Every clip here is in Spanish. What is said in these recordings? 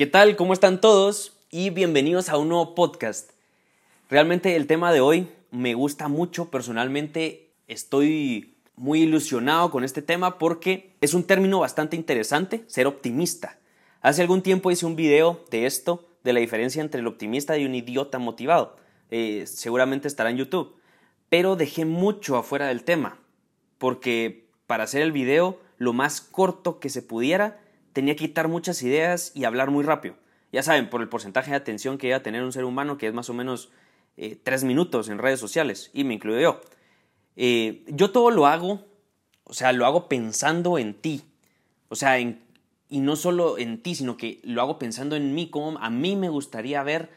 ¿Qué tal? ¿Cómo están todos? Y bienvenidos a un nuevo podcast. Realmente el tema de hoy me gusta mucho. Personalmente estoy muy ilusionado con este tema porque es un término bastante interesante, ser optimista. Hace algún tiempo hice un video de esto, de la diferencia entre el optimista y un idiota motivado. Eh, seguramente estará en YouTube. Pero dejé mucho afuera del tema, porque para hacer el video lo más corto que se pudiera, tenía que quitar muchas ideas y hablar muy rápido. Ya saben, por el porcentaje de atención que a tener un ser humano, que es más o menos eh, tres minutos en redes sociales, y me incluyo yo. Eh, yo todo lo hago, o sea, lo hago pensando en ti. O sea, y no solo en ti, sino que lo hago pensando en mí, cómo a mí me gustaría ver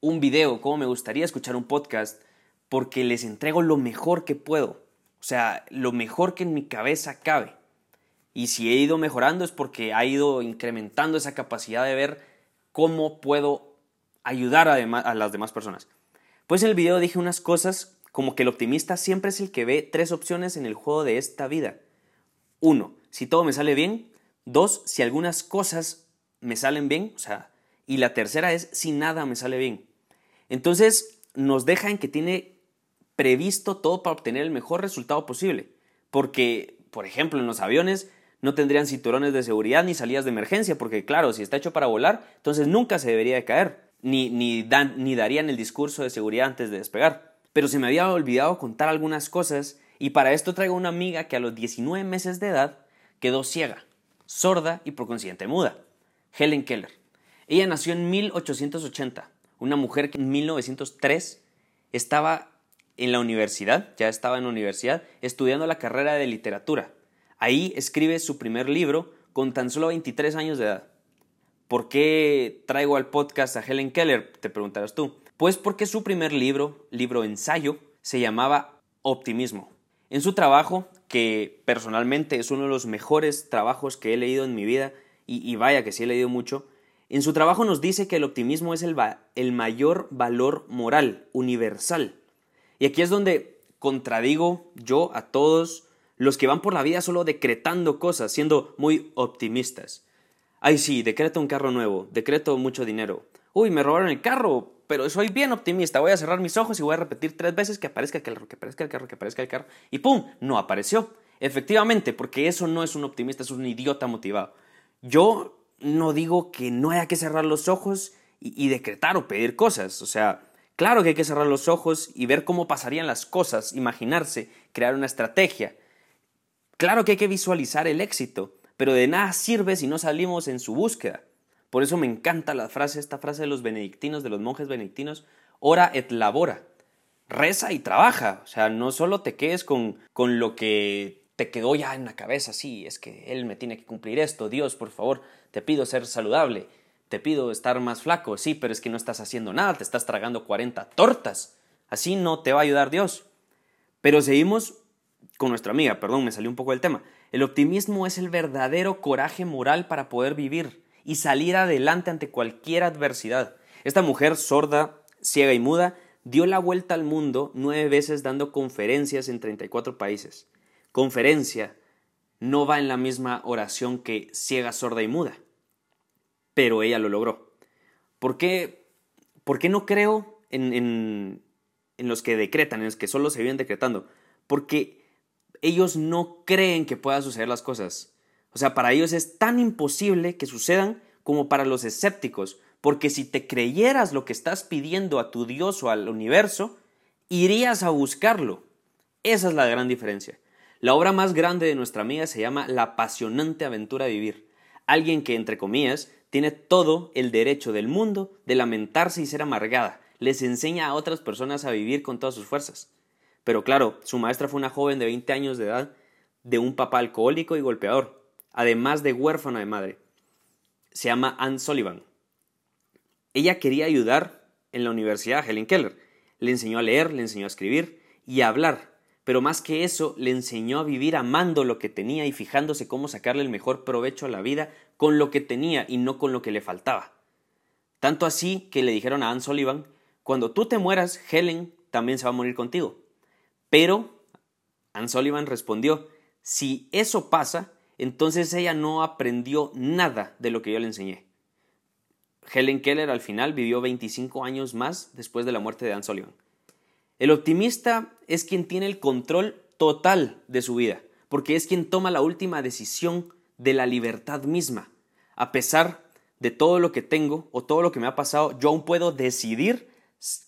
un video, cómo me gustaría escuchar un podcast, porque les entrego lo mejor que puedo. O sea, lo mejor que en mi cabeza cabe. Y si he ido mejorando es porque ha ido incrementando esa capacidad de ver cómo puedo ayudar a, las demás personas. Pues en el video dije unas cosas como que el optimista siempre es el que ve tres opciones en el juego de esta vida. Uno, si todo me sale bien. Dos, si algunas cosas me salen bien. O sea, y la tercera es si nada me sale bien. Entonces nos deja en que tiene previsto todo para obtener el mejor resultado posible. Porque, por ejemplo, en los aviones no tendrían cinturones de seguridad ni salidas de emergencia, porque claro, si está hecho para volar, entonces nunca se debería de caer, ni, ni, ni darían el discurso de seguridad antes de despegar. Pero se me había olvidado contar algunas cosas y para esto traigo una amiga que a los 19 meses de edad quedó ciega, sorda y por consiguiente muda, Helen Keller. Ella nació en 1880, una mujer que en 1903 estaba en la universidad, ya estaba en la universidad, estudiando la carrera de literatura. Ahí escribe su primer libro con tan solo 23 años de edad. ¿Por qué traigo al podcast a Helen Keller? Te preguntarás tú. Pues porque su primer libro, libro ensayo, se llamaba Optimismo. En su trabajo, que personalmente es uno de los mejores trabajos que he leído en mi vida, y, vaya que sí he leído mucho, en su trabajo nos dice que el optimismo es el, el mayor valor moral, universal. Y aquí es donde contradigo yo a todos los que van por la vida solo decretando cosas, siendo muy optimistas. Ay, sí, decreto un carro nuevo, decreto mucho dinero. Uy, me robaron el carro, pero soy bien optimista. Voy a cerrar mis ojos y voy a repetir tres veces que aparezca el carro, que aparezca el carro, que aparezca el carro. Y ¡pum! No apareció. Efectivamente, porque eso no es un optimista, es un idiota motivado. Yo no digo que no haya que cerrar los ojos y, y decretar o pedir cosas. O sea, claro que hay que cerrar los ojos y ver cómo pasarían las cosas, imaginarse, crear una estrategia. Claro que hay que visualizar el éxito, pero de nada sirve si no salimos en su búsqueda. Por eso me encanta la frase, esta frase de los benedictinos, de los monjes benedictinos, ora et labora. Reza y trabaja. O sea, no solo te quedes con, con lo que te quedó ya en la cabeza, sí, es que él me tiene que cumplir esto, Dios, por favor, te pido ser saludable, te pido estar más flaco, sí, pero es que no estás haciendo nada, te estás tragando 40 tortas. Así no te va a ayudar Dios. Pero seguimos con nuestra amiga, perdón, me salió un poco del tema. El optimismo es el verdadero coraje moral para poder vivir y salir adelante ante cualquier adversidad. Esta mujer sorda, ciega y muda dio la vuelta al mundo nueve veces dando conferencias en 34 países. Conferencia no va en la misma oración que ciega, sorda y muda. Pero ella lo logró. ¿Por qué, por qué no creo en, en, en los que decretan, en los que solo se vienen decretando? Porque ellos no creen que puedan suceder las cosas. O sea, para ellos es tan imposible que sucedan como para los escépticos, porque si te creyeras lo que estás pidiendo a tu Dios o al universo, irías a buscarlo. Esa es la gran diferencia. La obra más grande de nuestra amiga se llama La apasionante aventura de vivir. Alguien que, entre comillas, tiene todo el derecho del mundo de lamentarse y ser amargada. Les enseña a otras personas a vivir con todas sus fuerzas. Pero claro, su maestra fue una joven de 20 años de edad, de un papá alcohólico y golpeador, además de huérfana de madre. Se llama Anne Sullivan. Ella quería ayudar en la universidad a Helen Keller. Le enseñó a leer, le enseñó a escribir y a hablar, pero más que eso, le enseñó a vivir amando lo que tenía y fijándose cómo sacarle el mejor provecho a la vida con lo que tenía y no con lo que le faltaba. Tanto así que le dijeron a Anne Sullivan, cuando tú te mueras, Helen también se va a morir contigo. Pero Anne Sullivan respondió, si eso pasa, entonces ella no aprendió nada de lo que yo le enseñé. Helen Keller al final vivió 25 años más después de la muerte de Dan Sullivan. El optimista es quien tiene el control total de su vida, porque es quien toma la última decisión de la libertad misma. A pesar de todo lo que tengo o todo lo que me ha pasado, yo aún puedo decidir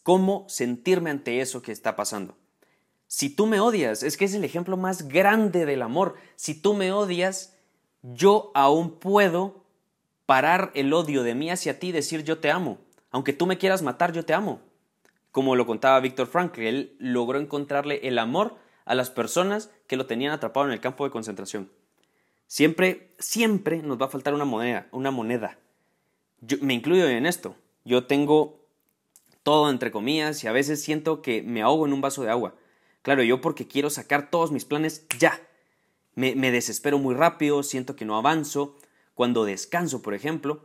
cómo sentirme ante eso que está pasando. Si tú me odias, es que es el ejemplo más grande del amor. Si tú me odias, yo aún puedo parar el odio de mí hacia ti y decir yo te amo. Aunque tú me quieras matar, yo te amo. Como lo contaba Víctor Frankl, él logró encontrarle el amor a las personas que lo tenían atrapado en el campo de concentración. Siempre, siempre nos va a faltar una moneda, una moneda. Yo me incluyo en esto. Yo tengo todo entre comillas y a veces siento que me ahogo en un vaso de agua. Claro, yo porque quiero sacar todos mis planes ya. Me, desespero muy rápido, siento que no avanzo. Cuando descanso, por ejemplo,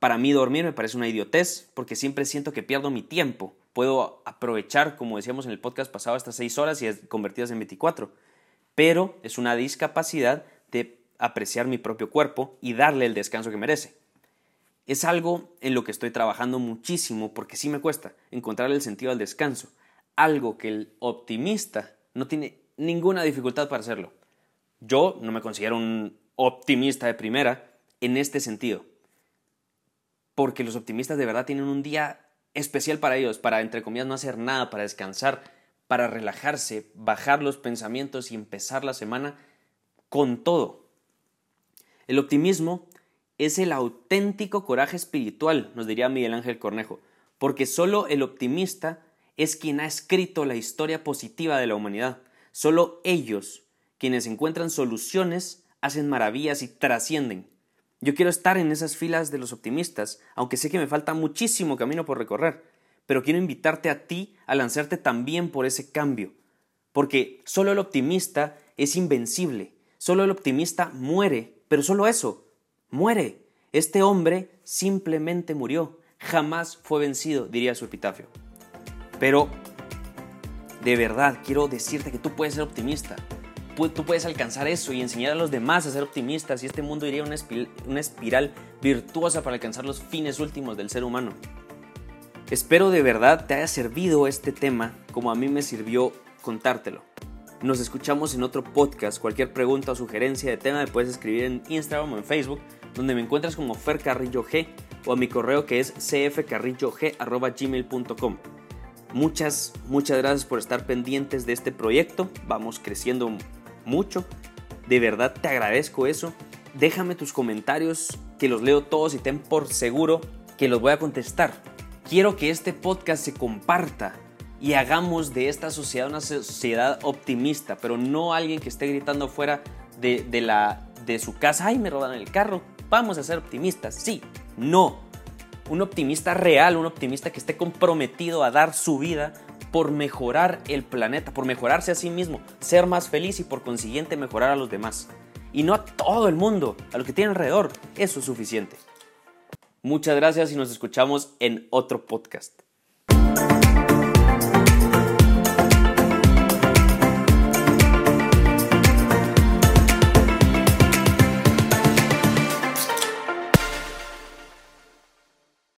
para mí dormir me parece una idiotez porque siempre siento que pierdo mi tiempo. Puedo aprovechar, como decíamos en el podcast pasado, estas seis horas y convertidas en 24. Pero es una discapacidad de apreciar mi propio cuerpo y darle el descanso que merece. Es algo en lo que estoy trabajando muchísimo porque sí me cuesta encontrar el sentido al descanso, algo que el optimista no tiene ninguna dificultad para hacerlo. Yo no me considero un optimista de primera en este sentido, porque los optimistas de verdad tienen un día especial para ellos, para entre comillas no hacer nada, para descansar, para relajarse, bajar los pensamientos y empezar la semana con todo. El optimismo es el auténtico coraje espiritual, nos diría Miguel Ángel Cornejo, porque solo el optimista es quien ha escrito la historia positiva de la humanidad. Solo ellos, quienes encuentran soluciones, hacen maravillas y trascienden. Yo quiero estar en esas filas de los optimistas, aunque sé que me falta muchísimo camino por recorrer, pero quiero invitarte a ti a lanzarte también por ese cambio, porque solo el optimista es invencible, solo el optimista muere, pero solo eso, muere. Este hombre simplemente murió, jamás fue vencido, diría su epitafio. Pero, de verdad, quiero decirte que tú puedes ser optimista. Tú puedes alcanzar eso y enseñar a los demás a ser optimistas y este mundo iría una una espiral virtuosa para alcanzar los fines últimos del ser humano. Espero de verdad te haya servido este tema como a mí me sirvió contártelo. Nos escuchamos en otro podcast. Cualquier pregunta o sugerencia de tema me puedes escribir en Instagram o en Facebook donde me encuentras como Fer Carrillo G o a mi correo que es cfcarrillog.gmail.com. Muchas, muchas gracias por estar pendientes de este proyecto. Vamos creciendo mucho. De verdad te agradezco eso. Déjame tus comentarios que los leo todos y ten por seguro que los voy a contestar. Quiero que este podcast se comparta y hagamos de esta sociedad una sociedad optimista, pero no alguien que esté gritando fuera de, de, la, de su casa, ay, me roban el carro, Vamos a ser optimistas, sí, no. Un optimista real, un optimista que esté comprometido a dar su vida por mejorar el planeta, por mejorarse a sí mismo, ser más feliz y por consiguiente mejorar a los demás. Y no a todo el mundo, a lo que tiene alrededor. Eso es suficiente. Muchas gracias y nos escuchamos en otro podcast.